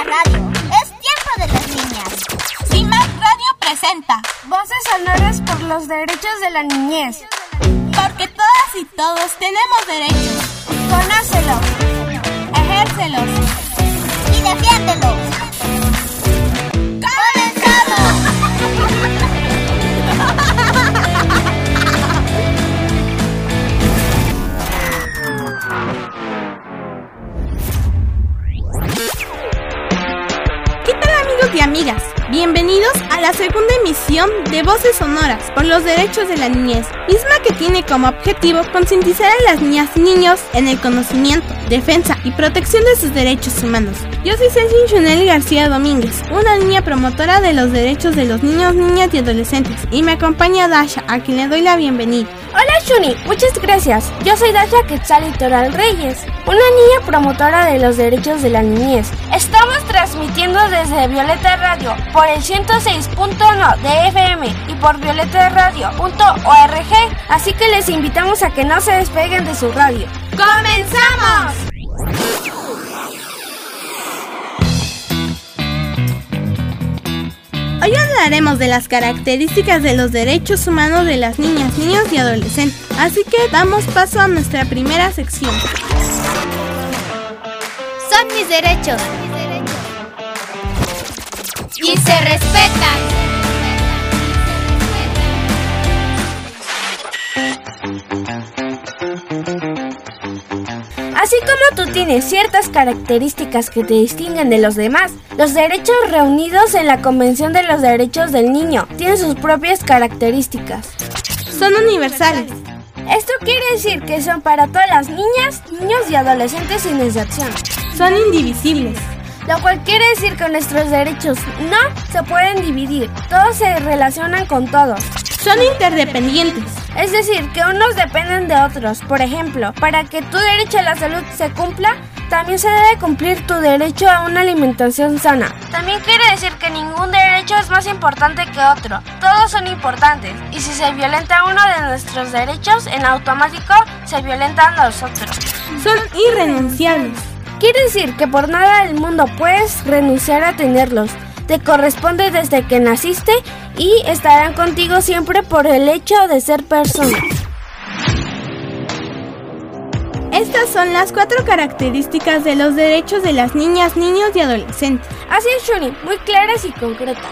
la radio. Es tiempo de las niñas. CIMAC Radio presenta Voces sonoras por los derechos de la niñez. Porque todas y todos tenemos derechos. Conócelos. Ejércelos. Y defiéndelos. Segunda emisión de Voces Sonoras por los Derechos de la Niñez, misma que tiene como objetivo concientizar a las niñas y niños en el conocimiento, defensa y protección de sus derechos humanos. Yo soy Ceci Chunel García Domínguez, una niña promotora de los derechos de los niños, niñas y adolescentes, y me acompaña Dasha, a quien le doy la bienvenida. Hola Shuni, muchas gracias. Yo soy Dasha Quetzal Toral Reyes, una niña promotora de los derechos de la niñez. Estamos transmitiendo desde Violeta Radio por el 106.1 de FM y por violetadradio.org, así que les invitamos a que no se despeguen de su radio. ¡Comenzamos! Hoy hablaremos de las características de los derechos humanos de las niñas, niños y adolescentes. Así que damos paso a nuestra primera sección. Son mis derechos. Y se respetan. Tú tienes ciertas características que te distinguen de los demás, los derechos reunidos en la Convención de los Derechos del Niño tienen sus propias características. Son universales. Esto quiere decir que son para todas las niñas, niños y adolescentes sin excepción. Son indivisibles. Lo cual quiere decir que nuestros derechos no se pueden dividir, todos se relacionan con todos. Son interdependientes. Es decir, que unos dependen de otros. Por ejemplo, para que tu derecho a la salud se cumpla, también se debe cumplir tu derecho a una alimentación sana. También quiere decir que ningún derecho es más importante que otro. Todos son importantes. Y si se violenta uno de nuestros derechos, en automático se violentan los otros. Son irrenunciables. Quiere decir que por nada del mundo puedes renunciar a tenerlos. Te corresponde desde que naciste y estarán contigo siempre por el hecho de ser persona. Estas son las cuatro características de los derechos de las niñas, niños y adolescentes. Así es, Shuni, muy claras y concretas.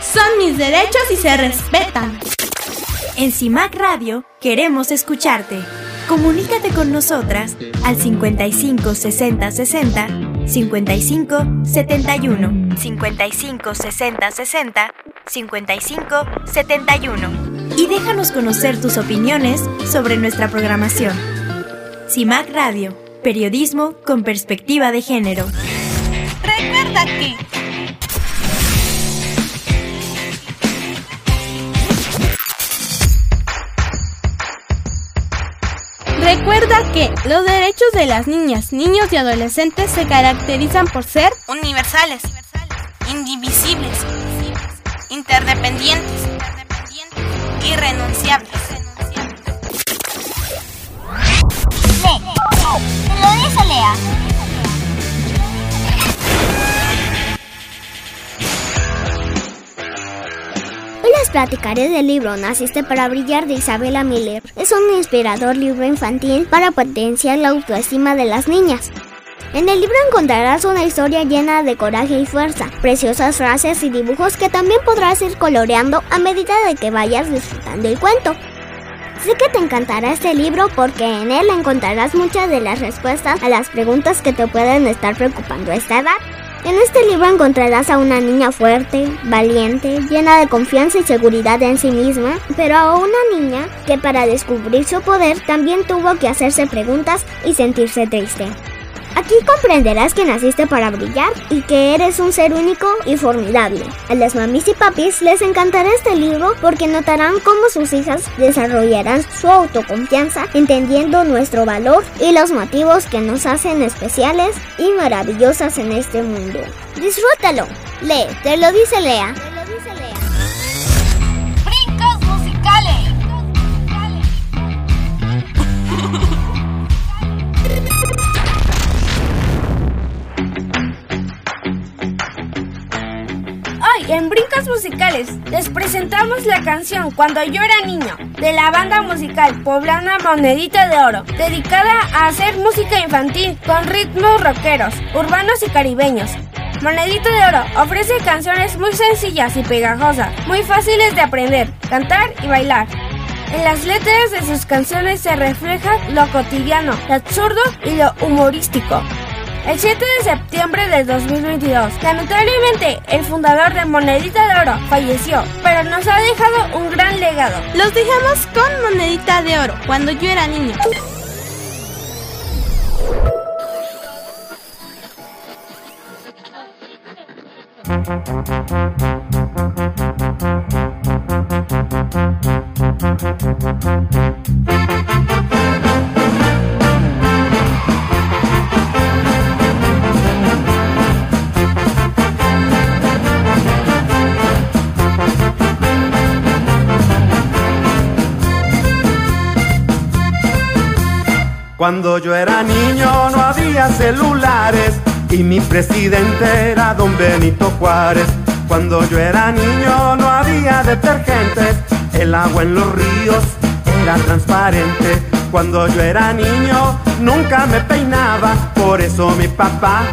Son mis derechos y se respetan. En CIMAC Radio queremos escucharte. Comunícate con nosotras al 55 60 60 55 71 55 60 60 55 71 y déjanos conocer tus opiniones sobre nuestra programación. CIMAC Radio, periodismo con perspectiva de género. Recuerda que Recuerda que los derechos de las niñas, niños y adolescentes se caracterizan por ser universales, indivisibles, interdependientes, irrenunciables. Platicaré del libro Naciste para brillar de Isabela Miller. Es un inspirador libro infantil para potenciar la autoestima de las niñas. En el libro encontrarás una historia llena de coraje y fuerza, preciosas frases y dibujos que también podrás ir coloreando a medida de que vayas disfrutando el cuento. Sé que te encantará este libro porque en él encontrarás muchas de las respuestas a las preguntas que te pueden estar preocupando a esta edad. En este libro encontrarás a una niña fuerte, valiente, llena de confianza y seguridad en sí misma, pero a una niña que para descubrir su poder también tuvo que hacerse preguntas y sentirse triste. Aquí comprenderás que naciste para brillar y que eres un ser único y formidable. A las mamis y papis les encantará este libro porque notarán cómo sus hijas desarrollarán su autoconfianza entendiendo nuestro valor y los motivos que nos hacen especiales y maravillosas en este mundo. Disfrútalo. Lee, te lo dice Lea. En Brincos Musicales les presentamos la canción Cuando yo era niño de la banda musical poblana Monedita de Oro, dedicada a hacer música infantil con ritmos rockeros, urbanos y caribeños. Monedita de Oro ofrece canciones muy sencillas y pegajosas, muy fáciles de aprender, cantar y bailar. En las letras de sus canciones se refleja lo cotidiano, lo absurdo y lo humorístico. El 7 de septiembre del 2022, lamentablemente, el fundador de Monedita de Oro falleció, pero nos ha dejado un gran legado. Los dejamos con Monedita de Oro, cuando yo era niño. Cuando yo era niño no había celulares y mi presidente era don Benito Juárez. Cuando yo era niño no había detergentes, el agua en los ríos era transparente. Cuando yo era niño nunca me peinaba, por eso mi papá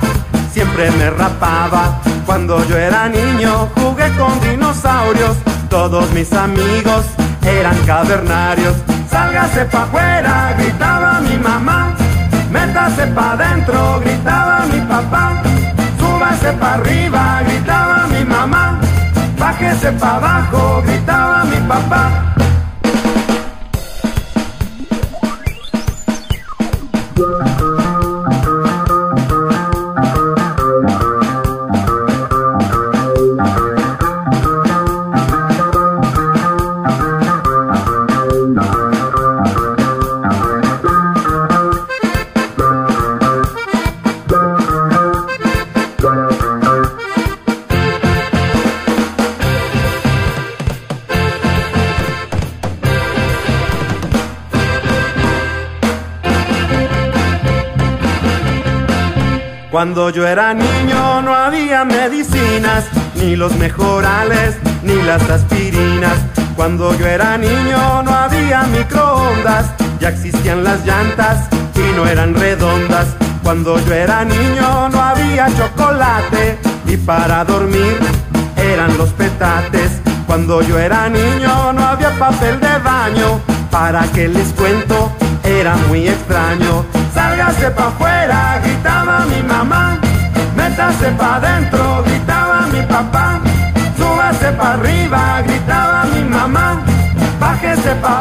siempre me rapaba. Cuando yo era niño jugué con dinosaurios, todos mis amigos eran cavernarios. Sálgase pa' afuera, gritaba mi mamá. Métase pa' adentro, gritaba mi papá. Súbase pa' arriba, gritaba mi mamá. Bájese pa' abajo, gritaba mi papá. Cuando yo era niño no había medicinas, ni los mejorales, ni las aspirinas. Cuando yo era niño no había microondas, ya existían las llantas y no eran redondas. Cuando yo era niño no había chocolate y para dormir eran los petates. Cuando yo era niño no había papel de baño, para que les cuento era muy extraño. Sálgase pa' afuera, gritaba mi mamá. Métase pa' adentro, gritaba mi papá. Súbase pa' arriba, gritaba mi mamá. Bájese pa'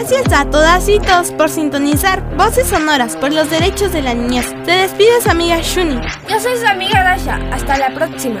Gracias a todas y todos por sintonizar Voces Sonoras por los Derechos de la Niñez. Se despide su amiga Shuni. Yo soy su amiga Dasha. Hasta la próxima.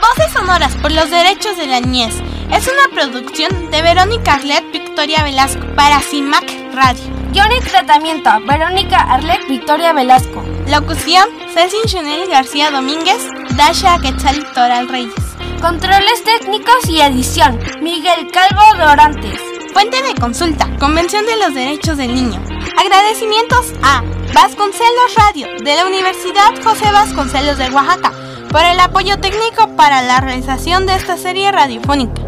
Voces Sonoras por los Derechos de la Niñez es una producción de Verónica Arlet Victoria Velasco para CIMAC Radio. Guión y tratamiento, Verónica Arlet Victoria Velasco. Locución, Cecil Junel García Domínguez, Dasha Quetzal Toral Reyes. Controles técnicos y edición, Miguel Calvo Dorantes. Fuente de consulta, Convención de los Derechos del Niño. Agradecimientos a Vasconcelos Radio de la Universidad José Vasconcelos de Oaxaca por el apoyo técnico para la realización de esta serie radiofónica.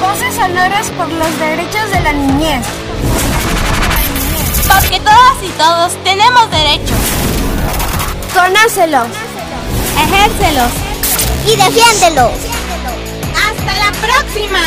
Voces sonoras por los derechos de la niñez. Porque todas y todos tenemos derechos. Conócelos. Ejércelos. Y defiéndelos. ¡Hasta la próxima!